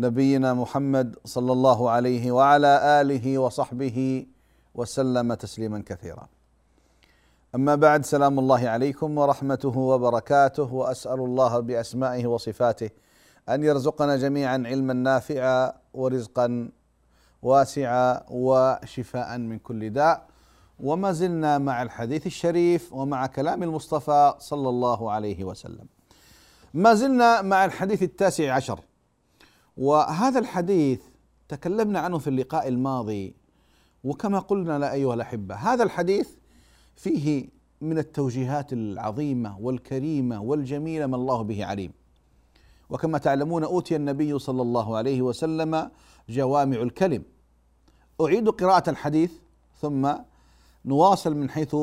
نبينا محمد صلى الله عليه وعلى آله وصحبه وسلم تسليما كثيرا. أما بعد سلام الله عليكم ورحمته وبركاته وأسأل الله بأسمائه وصفاته أن يرزقنا جميعا علما نافعا ورزقا واسعا وشفاء من كل داء. وما زلنا مع الحديث الشريف ومع كلام المصطفى صلى الله عليه وسلم. ما زلنا مع الحديث التاسع عشر. وهذا الحديث تكلمنا عنه في اللقاء الماضي وكما قلنا لا أيها الأحبة هذا الحديث فيه من التوجيهات العظيمة والكريمة والجميلة ما الله به عليم. وكما تعلمون أوتي النبي صلى الله عليه وسلم جوامع الكلم. أعيد قراءة الحديث ثم نواصل من حيث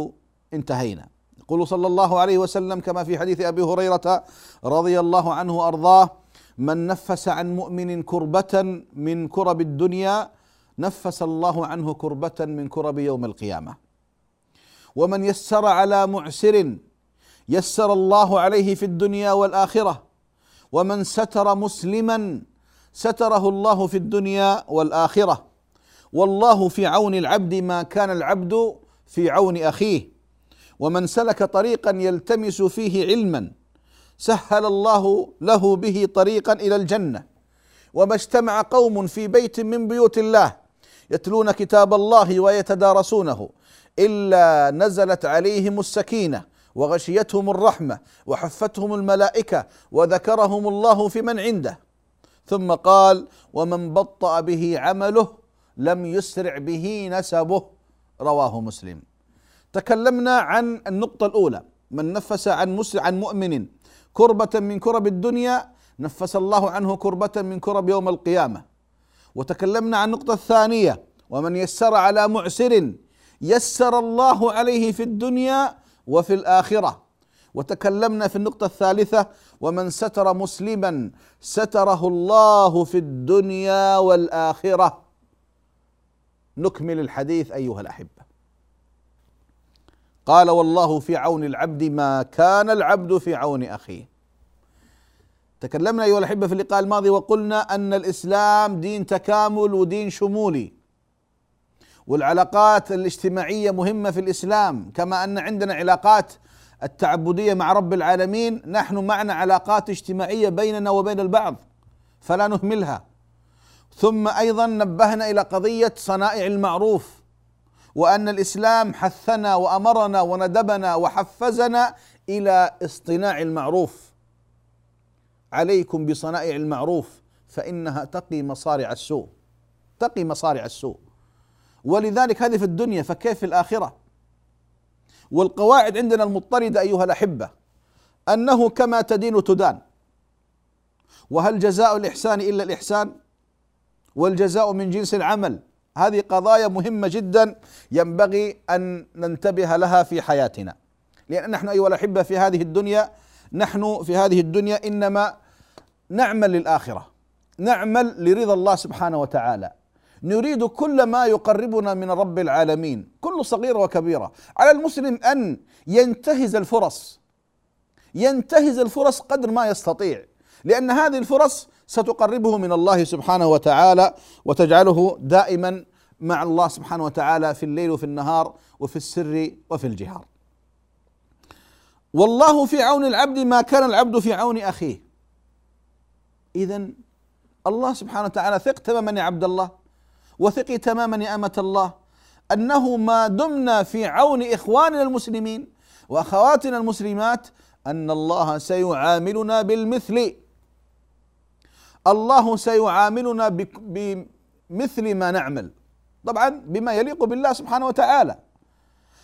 انتهينا. يقول صلى الله عليه وسلم كما في حديث أبي هريرة رضي الله عنه وأرضاه من نفس عن مؤمن كربة من كرب الدنيا نفس الله عنه كربة من كرب يوم القيامة. ومن يسر على معسر يسر الله عليه في الدنيا والآخرة. ومن ستر مسلما ستره الله في الدنيا والآخرة. والله في عون العبد ما كان العبد في عون أخيه. ومن سلك طريقا يلتمس فيه علما سهل الله له به طريقا إلى الجنة. وما اجتمع قوم في بيت من بيوت الله يتلون كتاب الله ويتدارسونه إلا نزلت عليهم السكينة وغشيتهم الرحمة وحفتهم الملائكة وذكرهم الله في من عنده. ثم قال ومن بطأ به عمله لم يسرع به نسبه رواه مسلم. تكلمنا عن النقطة الأولى من نفس عن مسلم عن مؤمن كربة من كرب الدنيا نفس الله عنه كربة من كرب يوم القيامة. وتكلمنا عن النقطة الثانية ومن يسر على معسر يسر الله عليه في الدنيا وفي الآخرة. وتكلمنا في النقطة الثالثة ومن ستر مسلما ستره الله في الدنيا والآخرة. نكمل الحديث أيها الأحبة. قال والله في عون العبد ما كان العبد في عون أخيه. تكلمنا أيها الأحبة في اللقاء الماضي وقلنا أن الإسلام دين تكامل ودين شمولي. والعلاقات الاجتماعية مهمة في الإسلام كما أن عندنا علاقات التعبدية مع رب العالمين نحن معنا علاقات اجتماعية بيننا وبين البعض فلا نهملها. ثم أيضا نبهنا إلى قضية صنائع المعروف. وأن الإسلام حثنا وأمرنا وندبنا وحفزنا إلى اصطناع المعروف. عليكم بصنائع المعروف فإنها تقي مصارع السوء. تقي مصارع السوء. ولذلك هذه في الدنيا فكيف في الآخرة؟ والقواعد عندنا المضطردة أيها الأحبة أنه كما تدين تدان. وهل جزاء الإحسان إلا الإحسان؟ والجزاء من جنس العمل. هذه قضايا مهمة جدا ينبغي أن ننتبه لها في حياتنا. لأن نحن أيها الأحبة في هذه الدنيا نحن في هذه الدنيا إنما نعمل للآخرة نعمل لرضا الله سبحانه وتعالى. نريد كل ما يقربنا من رب العالمين كل صغيرة وكبيرة. على المسلم أن ينتهز الفرص ينتهز الفرص قدر ما يستطيع. لأن هذه الفرص ستقربه من الله سبحانه وتعالى وتجعله دائما مع الله سبحانه وتعالى في الليل وفي النهار وفي السر وفي الجهار. والله في عون العبد ما كان العبد في عون أخيه. اذا الله سبحانه وتعالى ثق تماما يا عبد الله وثقي تماما يا أمة الله أنه ما دمنا في عون إخواننا المسلمين وأخواتنا المسلمات أن الله سيعاملنا بالمثل الله سيعاملنا بمثل ما نعمل. طبعا بما يليق بالله سبحانه وتعالى.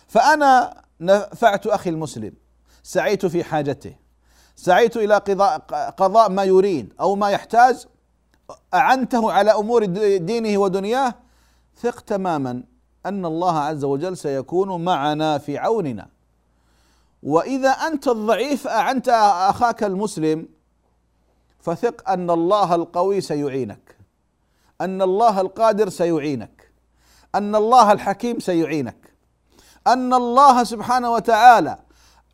فأنا نفعت أخي المسلم. سعيت في حاجته. سعيت إلى قضاء قضاء ما يريد أو ما يحتاج. أعنته على أمور دينه ودنياه. ثق تماما أن الله عز وجل سيكون معنا في عوننا. وإذا أنت الضعيف أعنت أخاك المسلم فثق أن الله القوي سيعينك. أن الله القادر سيعينك. أن الله الحكيم سيعينك. أن الله سبحانه وتعالى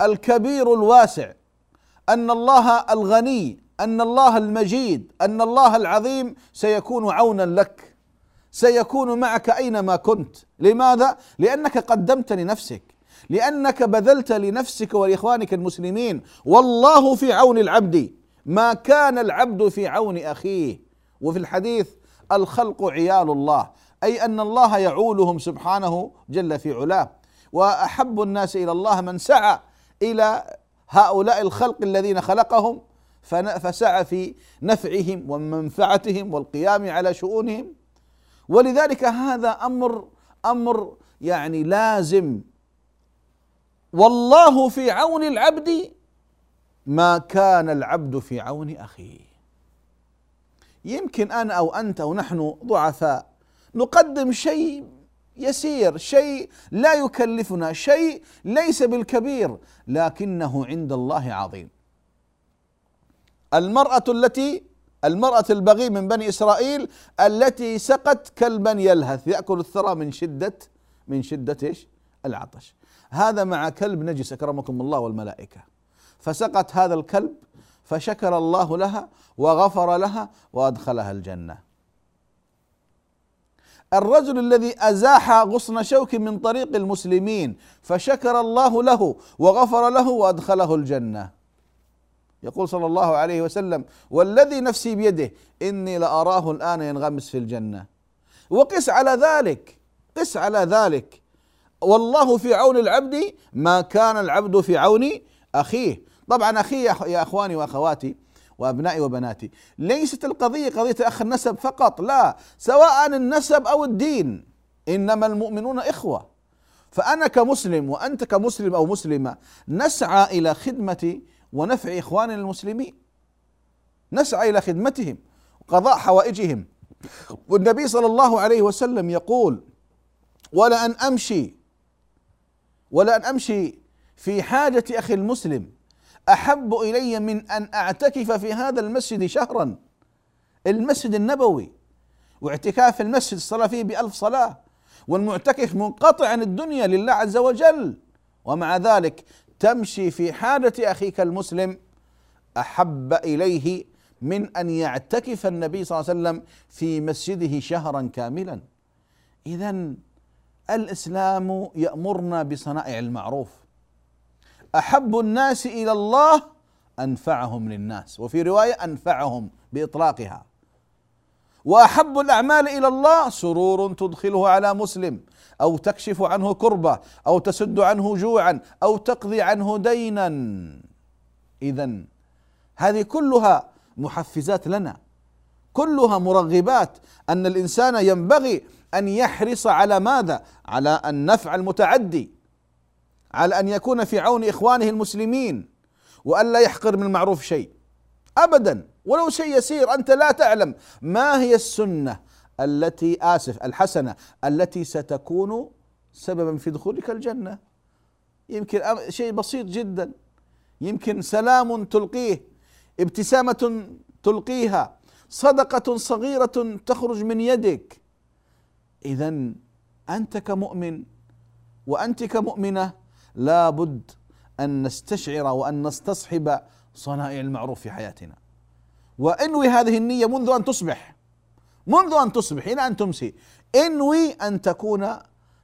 الكبير الواسع. أن الله الغني. أن الله المجيد. أن الله العظيم سيكون عونا لك. سيكون معك أينما كنت. لماذا؟ لأنك قدمت لنفسك. لأنك بذلت لنفسك ولإخوانك المسلمين. والله في عون العبد. ما كان العبد في عون أخيه. وفي الحديث الخلق عيال الله أي أن الله يعولهم سبحانه جل في علاه. وأحب الناس إلى الله من سعى إلى هؤلاء الخلق الذين خلقهم فسعى في نفعهم ومنفعتهم والقيام على شؤونهم. ولذلك هذا أمر أمر يعني لازم. والله في عون العبد ما كان العبد في عون أخيه. يمكن أنا أو أنت أو نحن ضعفاء نقدم شيء يسير شيء لا يكلفنا شيء ليس بالكبير لكنه عند الله عظيم. المرأة التي المرأة البغي من بني إسرائيل التي سقت كلبا يلهث يأكل الثرى من شدة من شدة إيش؟ العطش. هذا مع كلب نجس أكرمكم الله والملائكة. فسقت هذا الكلب فشكر الله لها وغفر لها وأدخلها الجنة. الرجل الذي أزاح غصن شوك من طريق المسلمين فشكر الله له وغفر له وأدخله الجنة. يقول صلى الله عليه وسلم والذي نفسي بيده إني لأراه الآن ينغمس في الجنة. وقس على ذلك قس على ذلك. والله في عون العبد ما كان العبد في عون أخيه. طبعا أخي يا إخواني وأخواتي وأبنائي وبناتي ليست القضية قضية أخ النسب فقط لا سواء النسب أو الدين إنما المؤمنون إخوة. فأنا كمسلم وأنت كمسلم أو مسلمة نسعى إلى خدمة ونفع إخواننا المسلمين. نسعى إلى خدمتهم وقضاء حوائجهم. والنبي صلى الله عليه وسلم يقول ولا أن أمشي ولا أن أمشي في حاجة أخي المسلم أحب إلي من أن أعتكف في هذا المسجد شهرا. المسجد النبوي. واعتكاف المسجد الصلاة فيه بألف صلاة. والمعتكف منقطع عن الدنيا لله عز وجل. ومع ذلك تمشي في حاجة أخيك المسلم. أحب إليه من أن يعتكف النبي صلى الله عليه وسلم في مسجده شهرا كاملا. اذا الإسلام يأمرنا بصنائع المعروف. أحب الناس إلى الله أنفعهم للناس. وفي رواية أنفعهم بإطلاقها. وأحب الأعمال إلى الله سرور تدخله على مسلم أو تكشف عنه كربة أو تسد عنه جوعا أو تقضي عنه دينا. اذا هذه كلها محفزات لنا. كلها مرغبات. أن الإنسان ينبغي أن يحرص على ماذا؟ على النفع المتعدي. على أن يكون في عون إخوانه المسلمين والا يحقر من المعروف شيء. ابدا ولو شيء يسير أنت لا تعلم ما هي السنة التي آسف الحسنة التي ستكون سببا في دخولك الجنة. يمكن شيء بسيط جدا. يمكن سلام تلقيه ابتسامة تلقيها صدقة صغيرة تخرج من يدك. اذا أنت كمؤمن وأنت كمؤمنة لا بد أن نستشعر وأن نستصحب صنائع المعروف في حياتنا. وإنوي هذه النية منذ أن تصبح. منذ أن تصبح إلى أن تمسي. إنوي أن تكون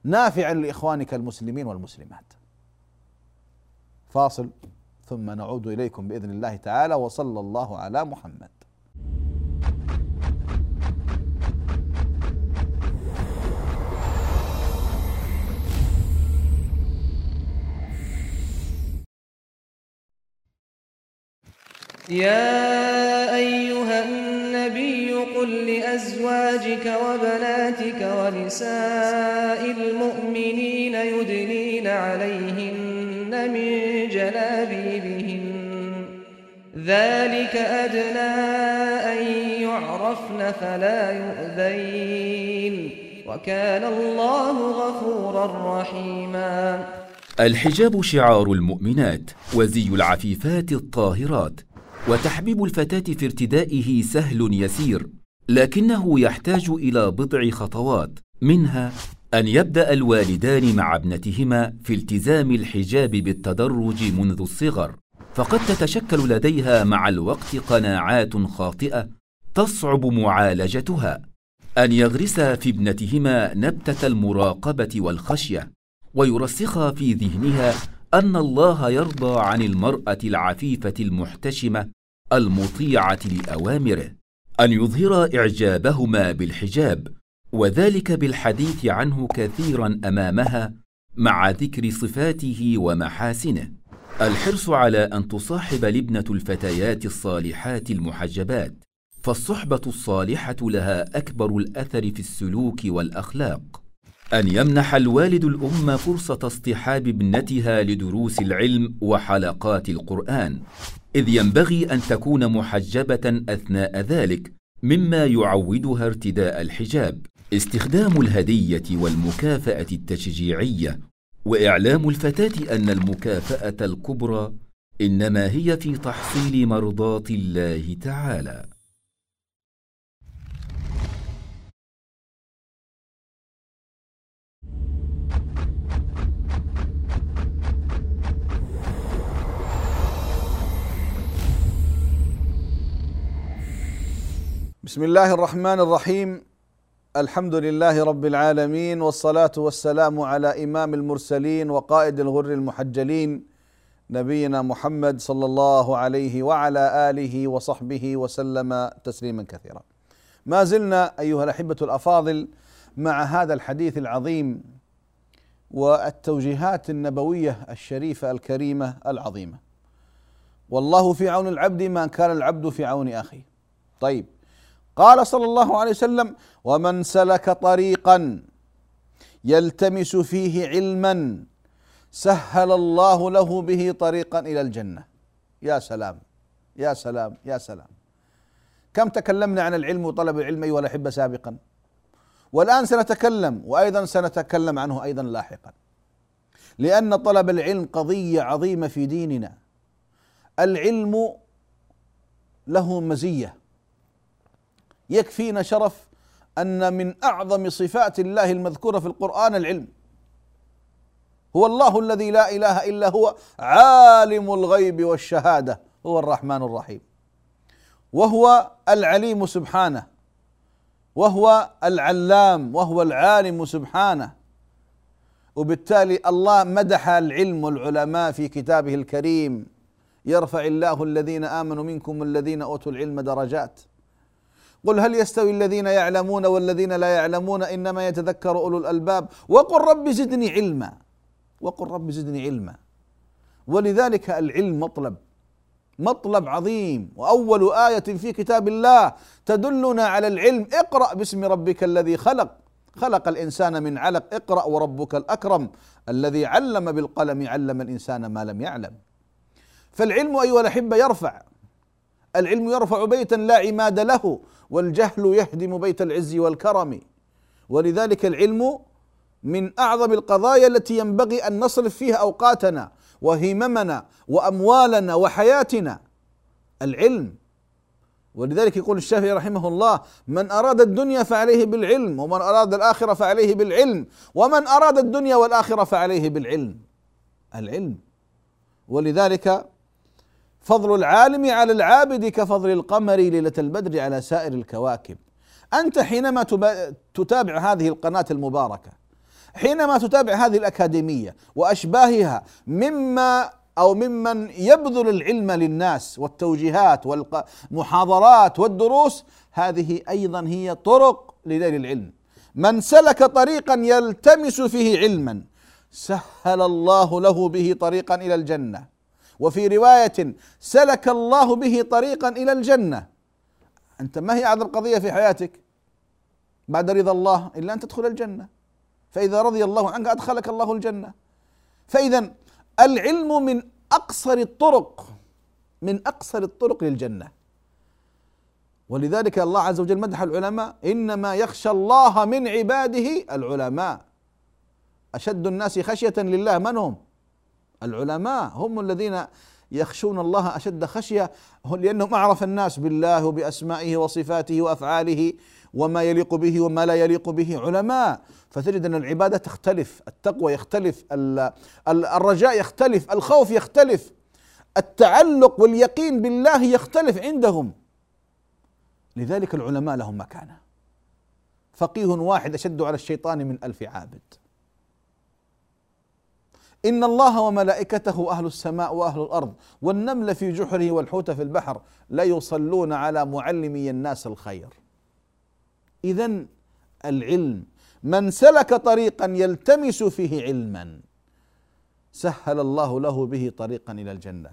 نافعا لإخوانك المسلمين والمسلمات. فاصل ثم نعود إليكم بإذن الله تعالى وصلى الله على محمد. يا أيها النبي قل لأزواجك وبناتك ونساء المؤمنين يدنين عليهن من جلابيبهن. ذلك أدنى أن يعرفن فلا يؤذين. وكان الله غفورا رحيما. الحجاب شعار المؤمنات وزي العفيفات الطاهرات. وتحبيب الفتاة في ارتدائه سهل يسير لكنه يحتاج إلى بضع خطوات منها أن يبدأ الوالدان مع ابنتهما في التزام الحجاب بالتدرج منذ الصغر. فقد تتشكل لديها مع الوقت قناعات خاطئة تصعب معالجتها. أن يغرسا في ابنتهما نبتة المراقبة والخشية ويرسخا في ذهنها أن الله يرضى عن المرأة العفيفة المحتشمة المطيعة لأوامره أن يظهر إعجابهما بالحجاب وذلك بالحديث عنه كثيرا أمامها مع ذكر صفاته ومحاسنه. الحرص على أن تصاحب لبنة الفتيات الصالحات المحجبات فالصحبة الصالحة لها أكبر الأثر في السلوك والأخلاق. أن يمنح الوالد الأم فرصة اصطحاب ابنتها لدروس العلم وحلقات القرآن إذ ينبغي أن تكون محجبة أثناء ذلك مما يعودها ارتداء الحجاب. استخدام الهدية والمكافأة التشجيعية وإعلام الفتاة أن المكافأة الكبرى إنما هي في تحصيل مرضاة الله تعالى. بسم الله الرحمن الرحيم الحمد لله رب العالمين والصلاه والسلام على امام المرسلين وقائد الغر المحجلين نبينا محمد صلى الله عليه وعلى اله وصحبه وسلم تسليما كثيرا. ما زلنا ايها الاحبه الافاضل مع هذا الحديث العظيم والتوجيهات النبويه الشريفه الكريمه العظيمه. والله في عون العبد ما كان العبد في عون اخيه. طيب قال صلى الله عليه وسلم ومن سلك طريقا يلتمس فيه علما سهل الله له به طريقا إلى الجنة. يا سلام يا سلام يا سلام. كم تكلمنا عن العلم وطلب العلم أيها الأحبة سابقا؟ والآن سنتكلم وأيضا سنتكلم عنه أيضا لاحقا. لأن طلب العلم قضية عظيمة في ديننا. العلم له مزية. يكفينا شرف أن من أعظم صفات الله المذكورة في القرآن العلم. هو الله الذي لا إله إلا هو عالم الغيب والشهادة هو الرحمن الرحيم. وهو العليم سبحانه وهو العلام وهو العالم سبحانه. وبالتالي الله مدح العلم والعلماء في كتابه الكريم. يرفع الله الذين آمنوا منكم والذين أوتوا العلم درجات. قل هل يستوي الذين يعلمون والذين لا يعلمون إنما يتذكر أولو الألباب؟ وقل رب زدني علما. وقل رب زدني علما. ولذلك العلم مطلب. مطلب عظيم. وأول آية في كتاب الله تدلنا على العلم. اقرأ باسم ربك الذي خلق. خلق الإنسان من علق. اقرأ وربك الأكرم الذي علم بالقلم. علم الإنسان ما لم يعلم. فالعلم أيها الأحبة يرفع. العلم يرفع بيتا لا عماد له والجهل يهدم بيت العز والكرم. ولذلك العلم من أعظم القضايا التي ينبغي أن نصرف فيها أوقاتنا وهممنا وأموالنا وحياتنا. العلم. ولذلك يقول الشافعي رحمه الله من أراد الدنيا فعليه بالعلم ومن أراد الآخرة فعليه بالعلم ومن أراد الدنيا والآخرة فعليه بالعلم. العلم. ولذلك فضل العالم على العابد كفضل القمر ليلة البدر على سائر الكواكب. أنت حينما تتابع هذه القناة المباركة حينما تتابع هذه الأكاديمية وأشباهها مما أو ممن يبذل العلم للناس والتوجيهات والمحاضرات والدروس هذه أيضا هي طرق لنيل العلم. من سلك طريقا يلتمس فيه علما سهل الله له به طريقا إلى الجنة. وفي رواية سلك الله به طريقا إلى الجنة. أنت ما هي اعظم قضيه في حياتك؟ بعد رضا الله إلا أن تدخل الجنة. فإذا رضي الله عنك أدخلك الله الجنة. فاذا العلم من أقصر الطرق من أقصر الطرق للجنة. ولذلك الله عز وجل مدح العلماء إنما يخشى الله من عباده العلماء. أشد الناس خشية لله. من هم؟ العلماء هم الذين يخشون الله أشد خشية لانهم اعرف الناس بالله وبأسمائه وصفاته وأفعاله وما يليق به وما لا يليق به علماء. فتجد أن العبادة تختلف التقوى يختلف الرجاء يختلف الخوف يختلف التعلق واليقين بالله يختلف عندهم. لذلك العلماء لهم مكانة. فقيه واحد أشد على الشيطان من ألف عابد. إن الله وملائكته أهل السماء وأهل الأرض والنمل في جحره والحوت في البحر لا يصلون على معلمي الناس الخير. إذا العلم من سلك طريقا يلتمس فيه علما سهل الله له به طريقا إلى الجنة.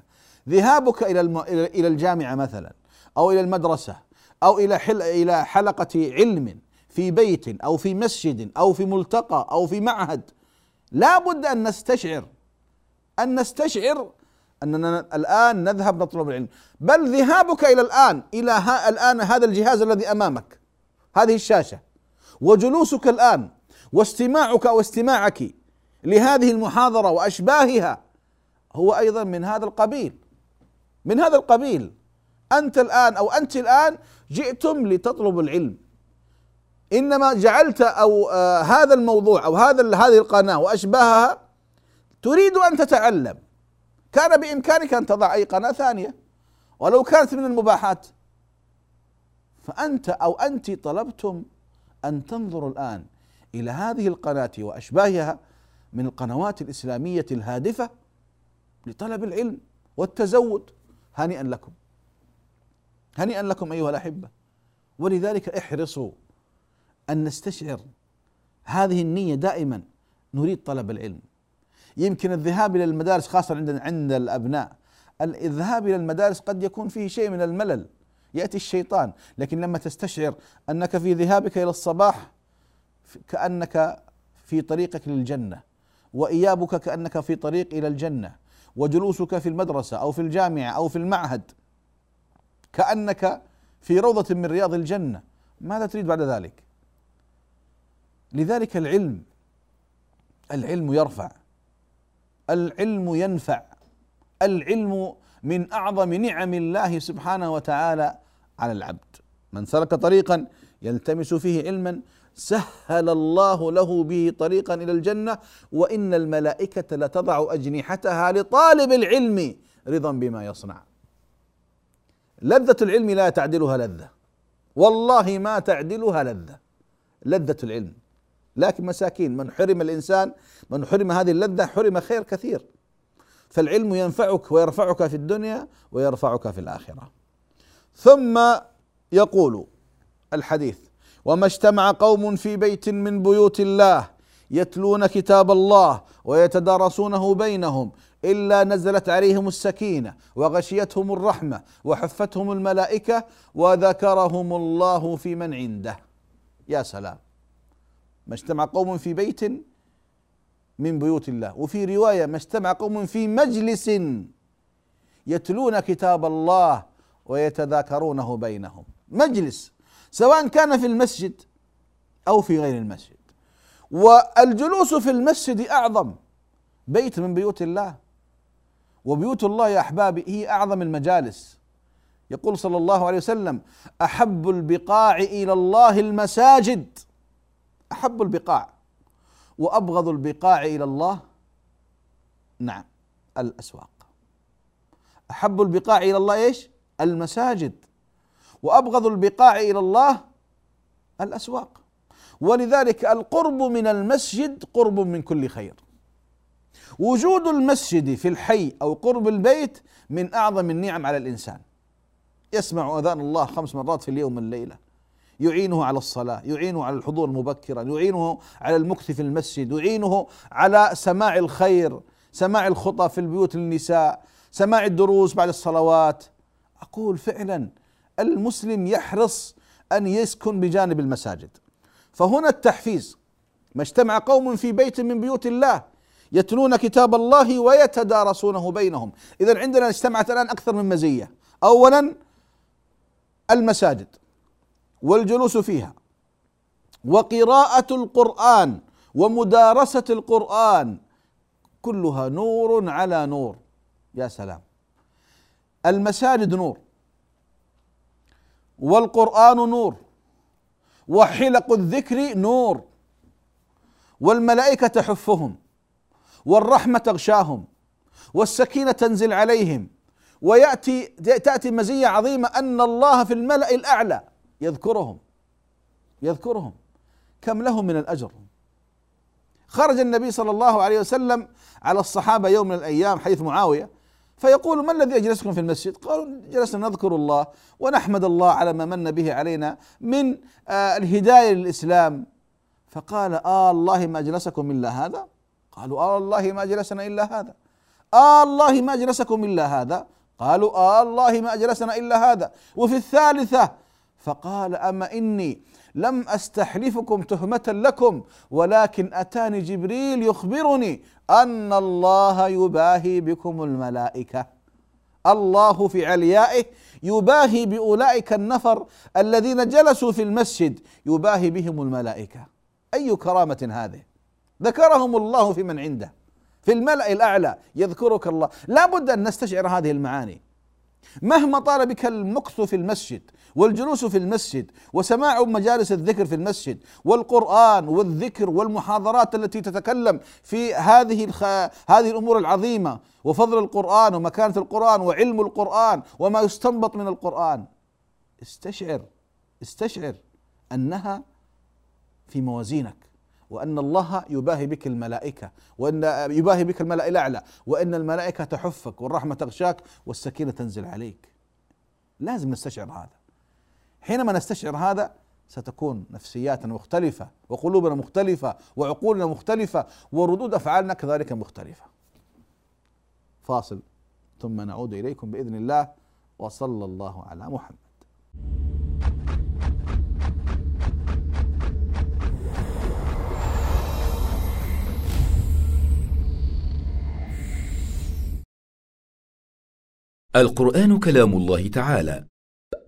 ذهابك إلى إلى الجامعة مثلا أو إلى المدرسة أو إلى إلى حلقة علم في بيت أو في مسجد أو في ملتقى أو في معهد لا بد أن نستشعر أن نستشعر أننا الآن نذهب نطلب العلم. بل ذهابك إلى الآن إلى ها الآن هذا الجهاز الذي أمامك هذه الشاشة وجلوسك الآن واستماعك واستماعك لهذه المحاضرة وأشباهها هو أيضا من هذا القبيل. من هذا القبيل. أنت الآن أو أنت الآن جئتم لتطلب العلم. إنما جعلت أو آه هذا الموضوع أو هذا هذه القناة وأشباهها تريد أن تتعلم. كان بإمكانك أن تضع أي قناة ثانية. ولو كانت من المباحات. فأنت أو أنت طلبتم أن تنظروا الآن إلى هذه القناة وأشباهها من القنوات الإسلامية الهادفة لطلب العلم والتزود. هنيئا لكم. هنيئا لكم أيها الأحبة. ولذلك احرصوا أن نستشعر هذه النية دائما نريد طلب العلم. يمكن الذهاب إلى المدارس خاصة عند عند الأبناء الذهاب إلى المدارس قد يكون فيه شيء من الملل يأتي الشيطان. لكن لما تستشعر أنك في ذهابك إلى الصباح كأنك في طريقك للجنة وإيابك كأنك في طريق إلى الجنة وجلوسك في المدرسة أو في الجامعة أو في المعهد كأنك في روضة من رياض الجنة ماذا تريد بعد ذلك؟ لذلك العلم العلم يرفع العلم ينفع العلم من أعظم نعم الله سبحانه وتعالى على العبد. من سلك طريقا يلتمس فيه علما سهل الله له به طريقا إلى الجنة وإن الملائكة لتضع أجنحتها لطالب العلم رضا بما يصنع. لذة العلم لا تعدلها لذة. والله ما تعدلها لذة. لذة العلم. لكن مساكين من حرم الإنسان من حرم هذه اللذة حرم خير كثير. فالعلم ينفعك ويرفعك في الدنيا ويرفعك في الآخرة. ثم يقول الحديث وما اجتمع قوم في بيت من بيوت الله يتلون كتاب الله ويتدارسونه بينهم إلا نزلت عليهم السكينة وغشيتهم الرحمة وحفتهم الملائكة وذكرهم الله في من عنده. يا سلام! ما اجتمع قوم في بيت من بيوت الله. وفي رواية ما اجتمع قوم في مجلس يتلون كتاب الله ويتذاكرونه بينهم. مجلس سواء كان في المسجد أو في غير المسجد. والجلوس في المسجد أعظم. بيت من بيوت الله. وبيوت الله يا أحبابي هي أعظم المجالس. يقول صلى الله عليه وسلم أحب البقاع إلى الله المساجد. أحب البقاع وأبغض البقاع إلى الله. نعم الأسواق. أحب البقاع إلى الله إيش؟ المساجد. وأبغض البقاع إلى الله الأسواق. ولذلك القرب من المسجد قرب من كل خير. وجود المسجد في الحي أو قرب البيت من أعظم النعم على الإنسان. يسمع أذان الله خمس مرات في اليوم والليلة. يعينه على الصلاة يعينه على الحضور مبكرا يعينه على المكث في المسجد يعينه على سماع الخير سماع الخطى في البيوت للنساء سماع الدروس بعد الصلوات. أقول فعلا المسلم يحرص أن يسكن بجانب المساجد. فهنا التحفيز. ما اجتمع قوم في بيت من بيوت الله يتلون كتاب الله ويتدارسونه بينهم. اذا عندنا اجتمعت الآن أكثر من مزية. اولا المساجد. والجلوس فيها. وقراءة القرآن ومدارسة القرآن كلها نور على نور. يا سلام. المساجد نور. والقرآن نور. وحلق الذكر نور. والملائكة تحفهم. والرحمة تغشاهم. والسكينة تنزل عليهم. وياتي تأتي مزية عظيمة أن الله في الملأ الأعلى. يذكرهم يذكرهم. كم لهم من الأجر؟ خرج النبي صلى الله عليه وسلم على الصحابة يوم من الأيام حيث معاوية فيقول ما الذي أجلسكم في المسجد؟ قالوا جلسنا نذكر الله ونحمد الله على ما من به علينا من آه الهداية للإسلام. فقال آه الله ما أجلسكم إلا هذا؟ قالوا آه الله ما أجلسنا إلا هذا. آه الله ما أجلسكم إلا هذا؟ قالوا آه الله ما أجلسنا إلا هذا. وفي الثالثة فقال أما إني لم أستحلفكم تهمة لكم ولكن أتاني جبريل يخبرني أن الله يباهي بكم الملائكة. الله في عليائه يباهي بأولئك النفر الذين جلسوا في المسجد يباهي بهم الملائكة. أي كرامة هذه؟ ذكرهم الله في من عنده. في الملأ الأعلى يذكرك الله. لا بد أن نستشعر هذه المعاني. مهما طال بك المكث في المسجد والجلوس في المسجد وسماع مجالس الذكر في المسجد والقرآن والذكر والمحاضرات التي تتكلم في هذه الخ... هذه الأمور العظيمة وفضل القرآن ومكانة القرآن وعلم القرآن وما يستنبط من القرآن. استشعر استشعر أنها في موازينك وأن الله يباهي بك الملائكة وأن يباهي بك الملأ الأعلى وأن الملائكة تحفك والرحمة تغشاك والسكينة تنزل عليك. لازم نستشعر هذا. حينما نستشعر هذا ستكون نفسياتنا مختلفة وقلوبنا مختلفة وعقولنا مختلفة وردود أفعالنا كذلك مختلفة. فاصل. ثم نعود إليكم بإذن الله وصلى الله على محمد. القرآن كلام الله تعالى.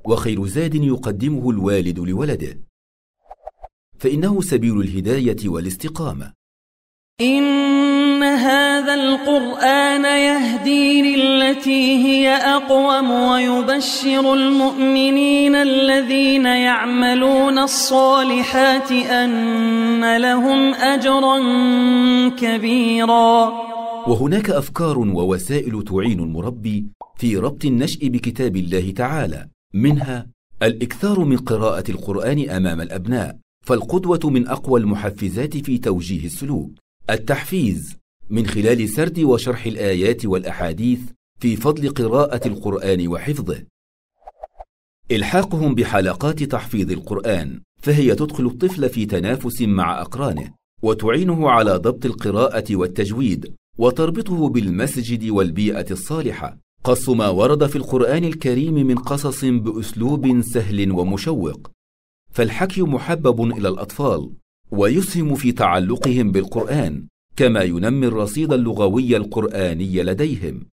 وخير زاد يقدمه الوالد لولده. فإنه سبيل الهداية والاستقامة. إن هذا القرآن يهدي للتي هي أقوم ويبشر المؤمنين الذين يعملون الصالحات أن لهم أجرا كبيرا. وهناك أفكار ووسائل تعين المربي في ربط النشء بكتاب الله تعالى. منها الإكثار من قراءة القرآن أمام الأبناء فالقدوة من أقوى المحفزات في توجيه السلوك. التحفيز من خلال سرد وشرح الآيات والأحاديث في فضل قراءة القرآن وحفظه. إلحاقهم بحلقات تحفيظ القرآن فهي تدخل الطفل في تنافس مع أقرانه وتعينه على ضبط القراءة والتجويد وتربطه بالمسجد والبيئة الصالحة. قص ما ورد في القرآن الكريم من قصص بأسلوب سهل ومشوق فالحكي محبب إلى الأطفال ويسهم في تعلقهم بالقرآن كما ينمي الرصيد اللغوي القرآني لديهم.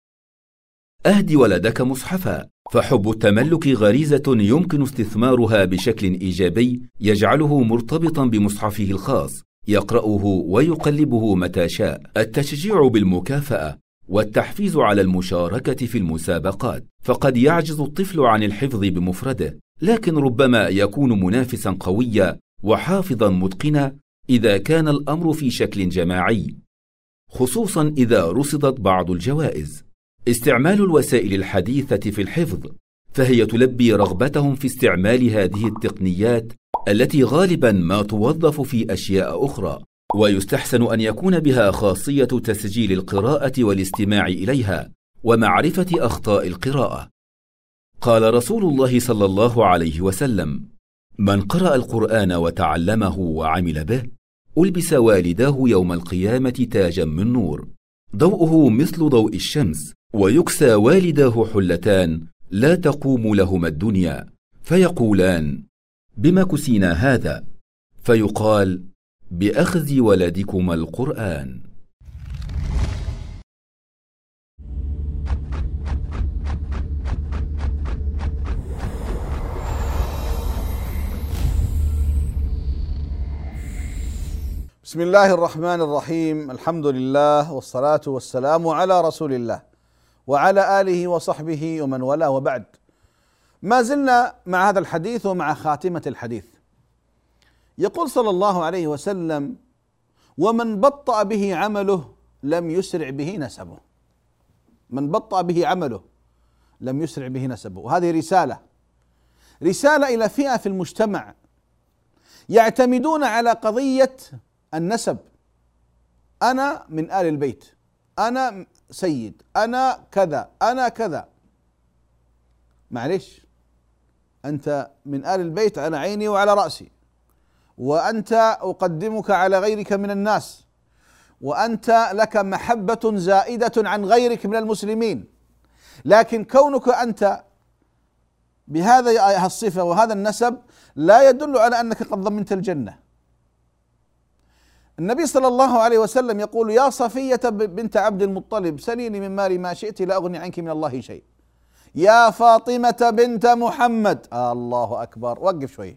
أهدي ولدك مصحفا فحب التملك غريزة يمكن استثمارها بشكل إيجابي يجعله مرتبطا بمصحفه الخاص يقرأه ويقلبه متى شاء. التشجيع بالمكافأة والتحفيز على المشاركة في المسابقات. فقد يعجز الطفل عن الحفظ بمفرده لكن ربما يكون منافسا قويا وحافظا متقنا إذا كان الأمر في شكل جماعي. خصوصا إذا رصدت بعض الجوائز. استعمال الوسائل الحديثة في الحفظ فهي تلبي رغبتهم في استعمال هذه التقنيات التي غالبا ما توظف في أشياء أخرى. ويستحسن أن يكون بها خاصية تسجيل القراءة والاستماع إليها ومعرفة أخطاء القراءة. قال رسول الله صلى الله عليه وسلم من قرأ القرآن وتعلمه وعمل به ألبس والداه يوم القيامة تاجا من نور ضوءه مثل ضوء الشمس ويكسى والداه حلتان لا تقوم لهما الدنيا فيقولان بما كسينا هذا؟ فيقال بأخذ ولدكما القرآن. بسم الله الرحمن الرحيم الحمد لله والصلاة والسلام على رسول الله وعلى آله وصحبه ومن والاه وبعد ما زلنا مع هذا الحديث ومع خاتمة الحديث يقول صلى الله عليه وسلم ومن بطأ به عمله لم يسرع به نسبه. من بطأ به عمله لم يسرع به نسبه. وهذه رسالة رسالة إلى فئة في المجتمع يعتمدون على قضية النسب. أنا من آل البيت أنا سيد أنا كذا أنا كذا. معلش أنت من آل البيت على عيني وعلى رأسي. وأنت أقدمك على غيرك من الناس. وأنت لك محبة زائدة عن غيرك من المسلمين. لكن كونك أنت بهذا الصفة وهذا النسب لا يدل على أنك قد ضمنت الجنة. النبي صلى الله عليه وسلم يقول يا صفية بنت عبد المطلب سليني من مالي ما شئت لا أغني عنك من الله شيء. يا فاطمة بنت محمد. آه الله أكبر. وقف شوي.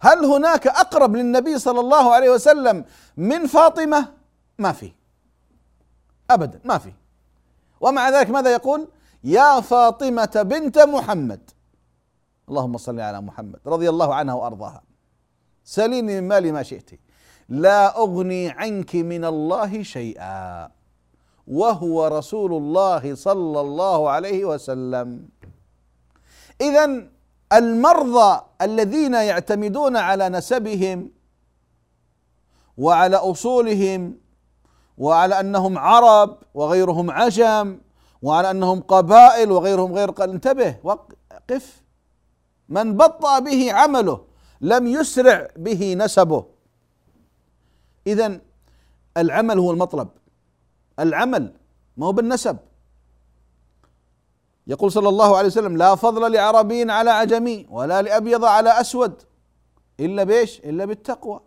هل هناك أقرب للنبي صلى الله عليه وسلم من فاطمة؟ ما في. أبدا ما في. ومع ذلك ماذا يقول؟ يا فاطمة بنت محمد. اللهم صل على محمد رضي الله عنها وأرضاها. سليني من مالي ما شئت. لا أغني عنك من الله شيئا. وهو رسول الله صلى الله عليه وسلم. اذا المرضى الذين يعتمدون على نسبهم وعلى أصولهم وعلى أنهم عرب وغيرهم عجم وعلى أنهم قبائل وغيرهم غير قال انتبه وقف من بطأ به عمله لم يسرع به نسبه. اذا العمل هو المطلب. العمل ما هو بالنسب. يقول صلى الله عليه وسلم لا فضل لعربي على عجمي ولا لأبيض على أسود إلا بإيش؟ إلا بالتقوى.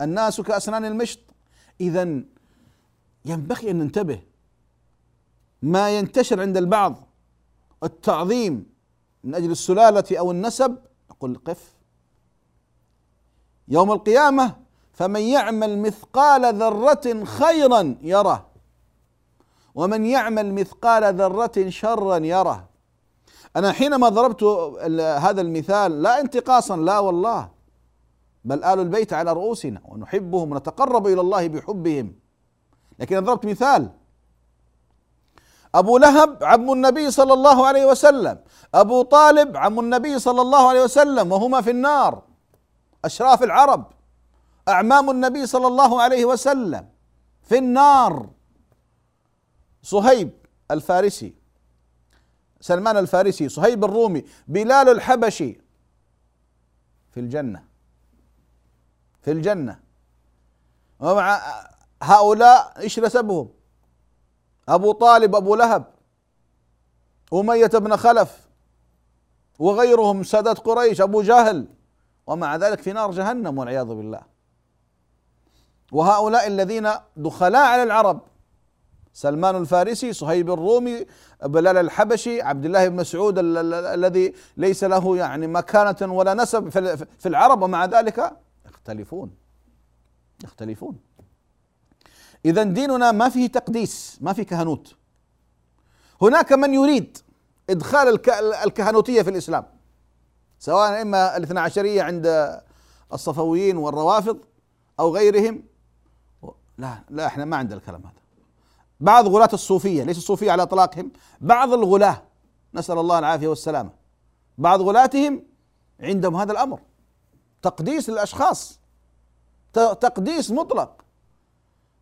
الناس كأسنان المشط. اذا ينبغي أن ننتبه ما ينتشر عند البعض التعظيم من أجل السلالة أو النسب. نقول قف. يوم القيامة فمن يعمل مثقال ذرة خيرا يره. ومن يعمل مثقال ذرة شرا يره. أنا حينما ضربت هذا المثال لا انتقاصا لا والله. بل آل البيت على رؤوسنا ونحبهم ونتقرب إلى الله بحبهم. لكن ضربت مثال. أبو لهب عم النبي صلى الله عليه وسلم. أبو طالب عم النبي صلى الله عليه وسلم وهما في النار. أشراف العرب. أعمام النبي صلى الله عليه وسلم في النار. صهيب الفارسي سلمان الفارسي صهيب الرومي بلال الحبشي في الجنة في الجنة ومع هؤلاء إيش نسبهم؟ أبو طالب أبو لهب أمية بن خلف وغيرهم سادات قريش أبو جهل ومع ذلك في نار جهنم والعياذ بالله وهؤلاء الذين دخلاء على العرب سلمان الفارسي صهيب الرومي بلال الحبشي عبد الله بن مسعود الذي ليس له يعني مكانة ولا نسب في العرب ومع ذلك يختلفون. يختلفون. إذا ديننا ما فيه تقديس ما فيه كهنوت. هناك من يريد إدخال الكهنوتية في الإسلام سواء إما الاثنى عشرية عند الصفويين والروافض أو غيرهم. لا لا إحنا ما عندنا الكلام هذا. بعض غلاة الصوفية ليس الصوفية على إطلاقهم بعض الغلاة نسأل الله العافية والسلامة بعض غلاتهم عندهم هذا الأمر. تقديس للأشخاص تقديس مطلق.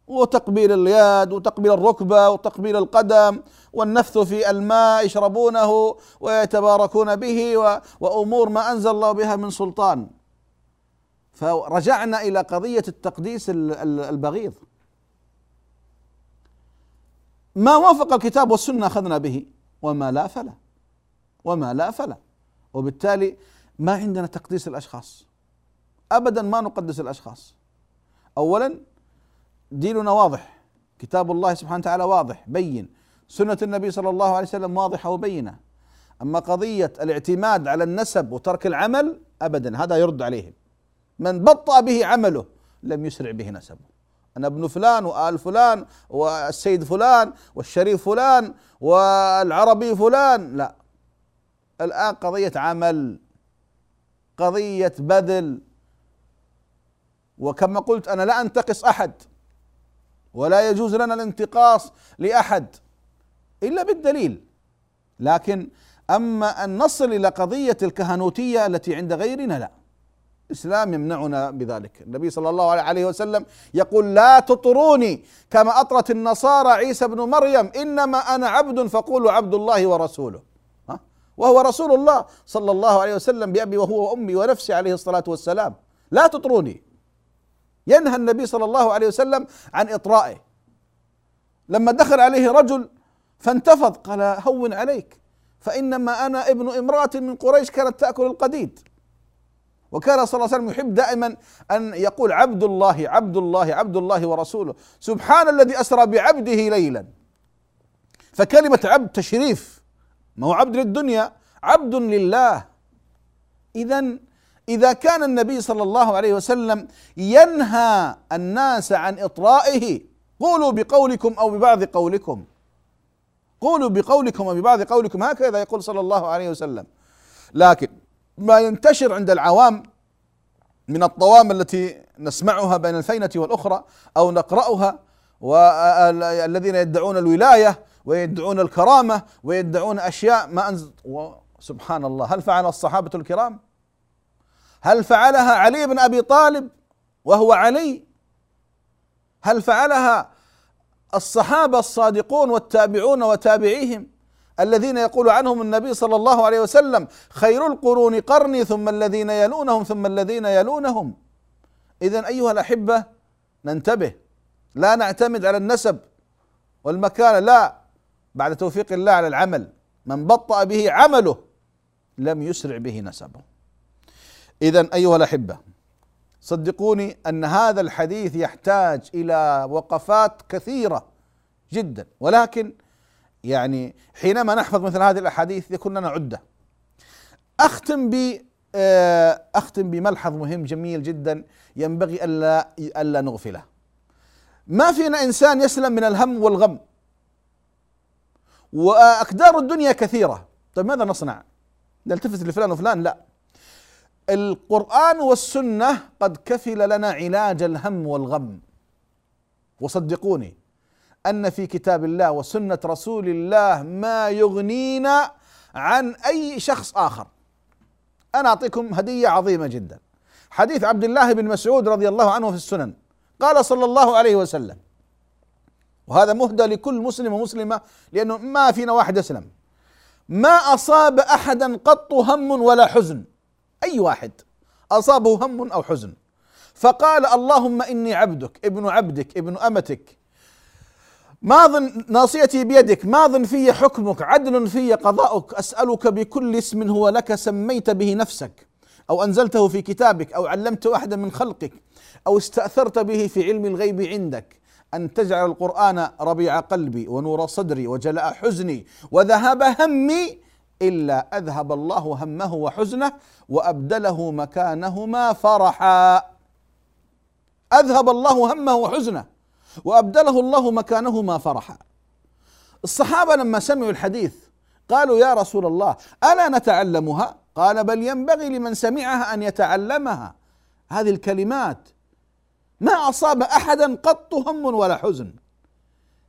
وتقبيل اليد وتقبيل الركبة وتقبيل القدم والنفث في الماء يشربونه ويتباركون به وأمور ما أنزل الله بها من سلطان. فرجعنا إلى قضية التقديس البغيض. ما وافق الكتاب والسنة أخذنا به. وما لا فلا. وما لا فلا. وبالتالي ما عندنا تقديس الأشخاص. أبدا ما نقدس الأشخاص. أولا ديننا واضح. كتاب الله سبحانه وتعالى واضح بين. سنة النبي صلى الله عليه وسلم واضحة وبينة. أما قضية الاعتماد على النسب وترك العمل أبدا هذا يرد عليهم. من بطأ به عمله لم يسرع به نسبه. أنا ابن فلان وآل فلان والسيد فلان والشريف فلان والعربي فلان. لا. الآن قضية عمل قضية بذل. وكما قلت أنا لا أنتقص أحد ولا يجوز لنا الانتقاص لأحد إلا بالدليل. لكن أما أن نصل إلى قضية الكهنوتية التي عند غيرنا لا. الإسلام يمنعنا بذلك. النبي صلى الله عليه وسلم يقول لا تطروني كما أطرت النصارى عيسى بن مريم إنما أنا عبد فقولوا عبد الله ورسوله. ها؟ وهو رسول الله صلى الله عليه وسلم بأبي وهو وأمي ونفسي عليه الصلاة والسلام. لا تطروني. ينهى النبي صلى الله عليه وسلم عن إطرائه. لما دخل عليه رجل فانتفض قال هون عليك فإنما أنا ابن امرأة من قريش كانت تأكل القديد. وكان صلى الله عليه وسلم يحب دائما أن يقول عبد الله عبد الله عبد الله ورسوله. سبحان الذي أسرى بعبده ليلا. فكلمة عبد تشريف ما هو عبد للدنيا عبد لله. اذا إذا كان النبي صلى الله عليه وسلم ينهى الناس عن إطرائه قولوا بقولكم أو ببعض قولكم. قولوا بقولكم وببعض قولكم. هكذا يقول صلى الله عليه وسلم. لكن ما ينتشر عند العوام من الطوام التي نسمعها بين الفينة والأخرى أو نقرأها والذين يدعون الولاية ويدعون الكرامة ويدعون أشياء ما أنزل سبحان الله هل فعل الصحابة الكرام؟ هل فعلها علي بن أبي طالب وهو علي؟ هل فعلها الصحابة الصادقون والتابعون وتابعيهم؟ الذين يقول عنهم النبي صلى الله عليه وسلم خير القرون قرني ثم الذين يلونهم ثم الذين يلونهم. اذا أيها الأحبة ننتبه. لا نعتمد على النسب والمكانة لا. بعد توفيق الله على العمل من بطأ به عمله لم يسرع به نسبه. اذا أيها الأحبة صدقوني أن هذا الحديث يحتاج إلى وقفات كثيرة جدا ولكن يعني حينما نحفظ مثل هذه الأحاديث يكون لنا عدة. أختم ب آه، أختم بملحظ مهم جميل جدا ينبغي ألا ألا نغفله. ما فينا إنسان يسلم من الهم والغم. وأقدار الدنيا كثيرة. طيب ماذا نصنع؟ نلتفت لفلان وفلان؟ لا. القرآن والسنة قد كفل لنا علاج الهم والغم. وصدقوني. أن في كتاب الله وسنة رسول الله ما يغنينا عن أي شخص آخر. أنا أعطيكم هدية عظيمة جدا. حديث عبد الله بن مسعود رضي الله عنه في السنن. قال صلى الله عليه وسلم وهذا مهدى لكل مسلم ومسلمة لأنه ما فينا واحد يسلم. ما أصاب احدا قط هم ولا حزن. أي واحد أصابه هم أو حزن. فقال اللهم إني عبدك ابن عبدك ابن أمتك ماض ناصيتي بيدك ماض في حكمك عدل في قضاؤك. أسألك بكل اسم هو لك سميت به نفسك أو أنزلته في كتابك أو علمت أحدا من خلقك أو استأثرت به في علم الغيب عندك. أن تجعل القرآن ربيع قلبي ونور صدري وجلاء حزني وذهاب همي إلا أذهب الله همه وحزنه وأبدله مكانهما فرحا. أذهب الله همه وحزنه. وأبدله الله مكانهما فرحا الصحابة لما سمعوا الحديث قالوا يا رسول الله ألا نتعلمها؟ قال بل ينبغي لمن سمعها أن يتعلمها. هذه الكلمات ما أصاب أحدا قط هم ولا حزن.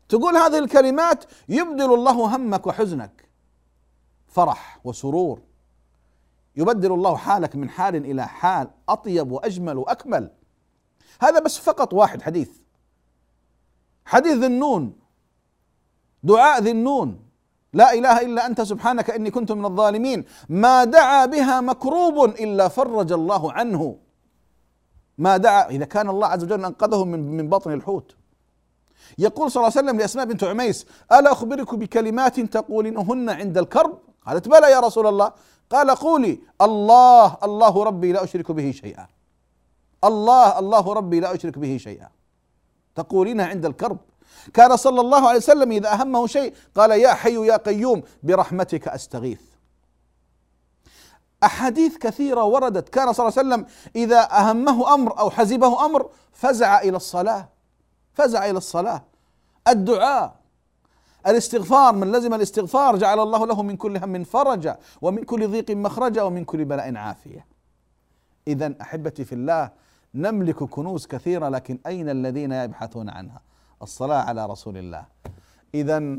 تقول هذه الكلمات يبدل الله همك وحزنك. فرح وسرور. يبدل الله حالك من حال إلى حال أطيب وأجمل وأكمل. هذا بس فقط واحد حديث. حديث ذي النون. دعاء ذي النون. لا إله إلا أنت سبحانك إني كنت من الظالمين. ما دعا بها مكروب إلا فرج الله عنه. ما دعا إذا كان الله عز وجل أنقذه من من بطن الحوت. يقول صلى الله عليه وسلم لأسماء بنت عميس ألا أخبرك بكلمات تقولينهن عند الكرب؟ قالت بلى يا رسول الله. قال قولي الله الله ربي لا أشرك به شيئا. الله الله ربي لا أشرك به شيئا. تقولينها عند الكرب. كان صلى الله عليه وسلم إذا أهمه شيء قال يا حي يا قيوم برحمتك أستغيث. أحاديث كثيرة وردت. كان صلى الله عليه وسلم إذا أهمه أمر أو حزبه أمر فزع إلى الصلاة. فزع إلى الصلاة. الدعاء الاستغفار من لزم الاستغفار جعل الله له من كل هم فرجا ومن كل ضيق مخرجا ومن كل بلاء عافية. إذا أحبتي في الله نملك كنوز كثيرة لكن أين الذين يبحثون عنها؟ الصلاة على رسول الله. إذا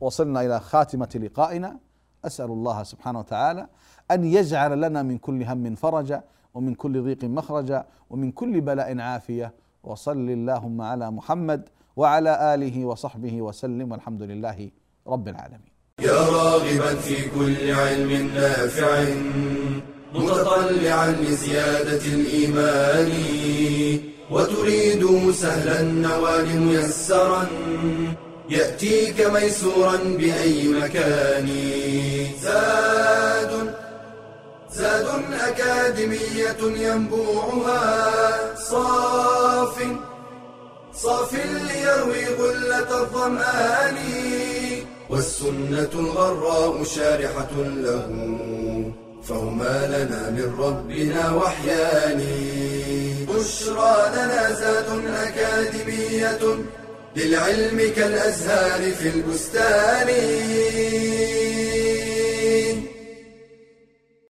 وصلنا إلى خاتمة لقائنا. أسأل الله سبحانه وتعالى أن يجعل لنا من كل هم فرجا ومن كل ضيق مخرجا ومن كل بلاء عافية. وصل اللهم على محمد وعلى آله وصحبه وسلم والحمد لله رب العالمين. يا راغبا في كل علم نافع. متطلعا لزيادة الإيمان وتريد سهلا النوال ميسرا يأتيك ميسورا بأي مكان. زاد زاد أكاديمية ينبوعها صاف صاف ليروي غلة الظمآن والسنة الغراء شارحة له. فهما لنا من ربنا وحيان بشرى لنا زاد أكاديمية للعلم كالأزهار في البستان.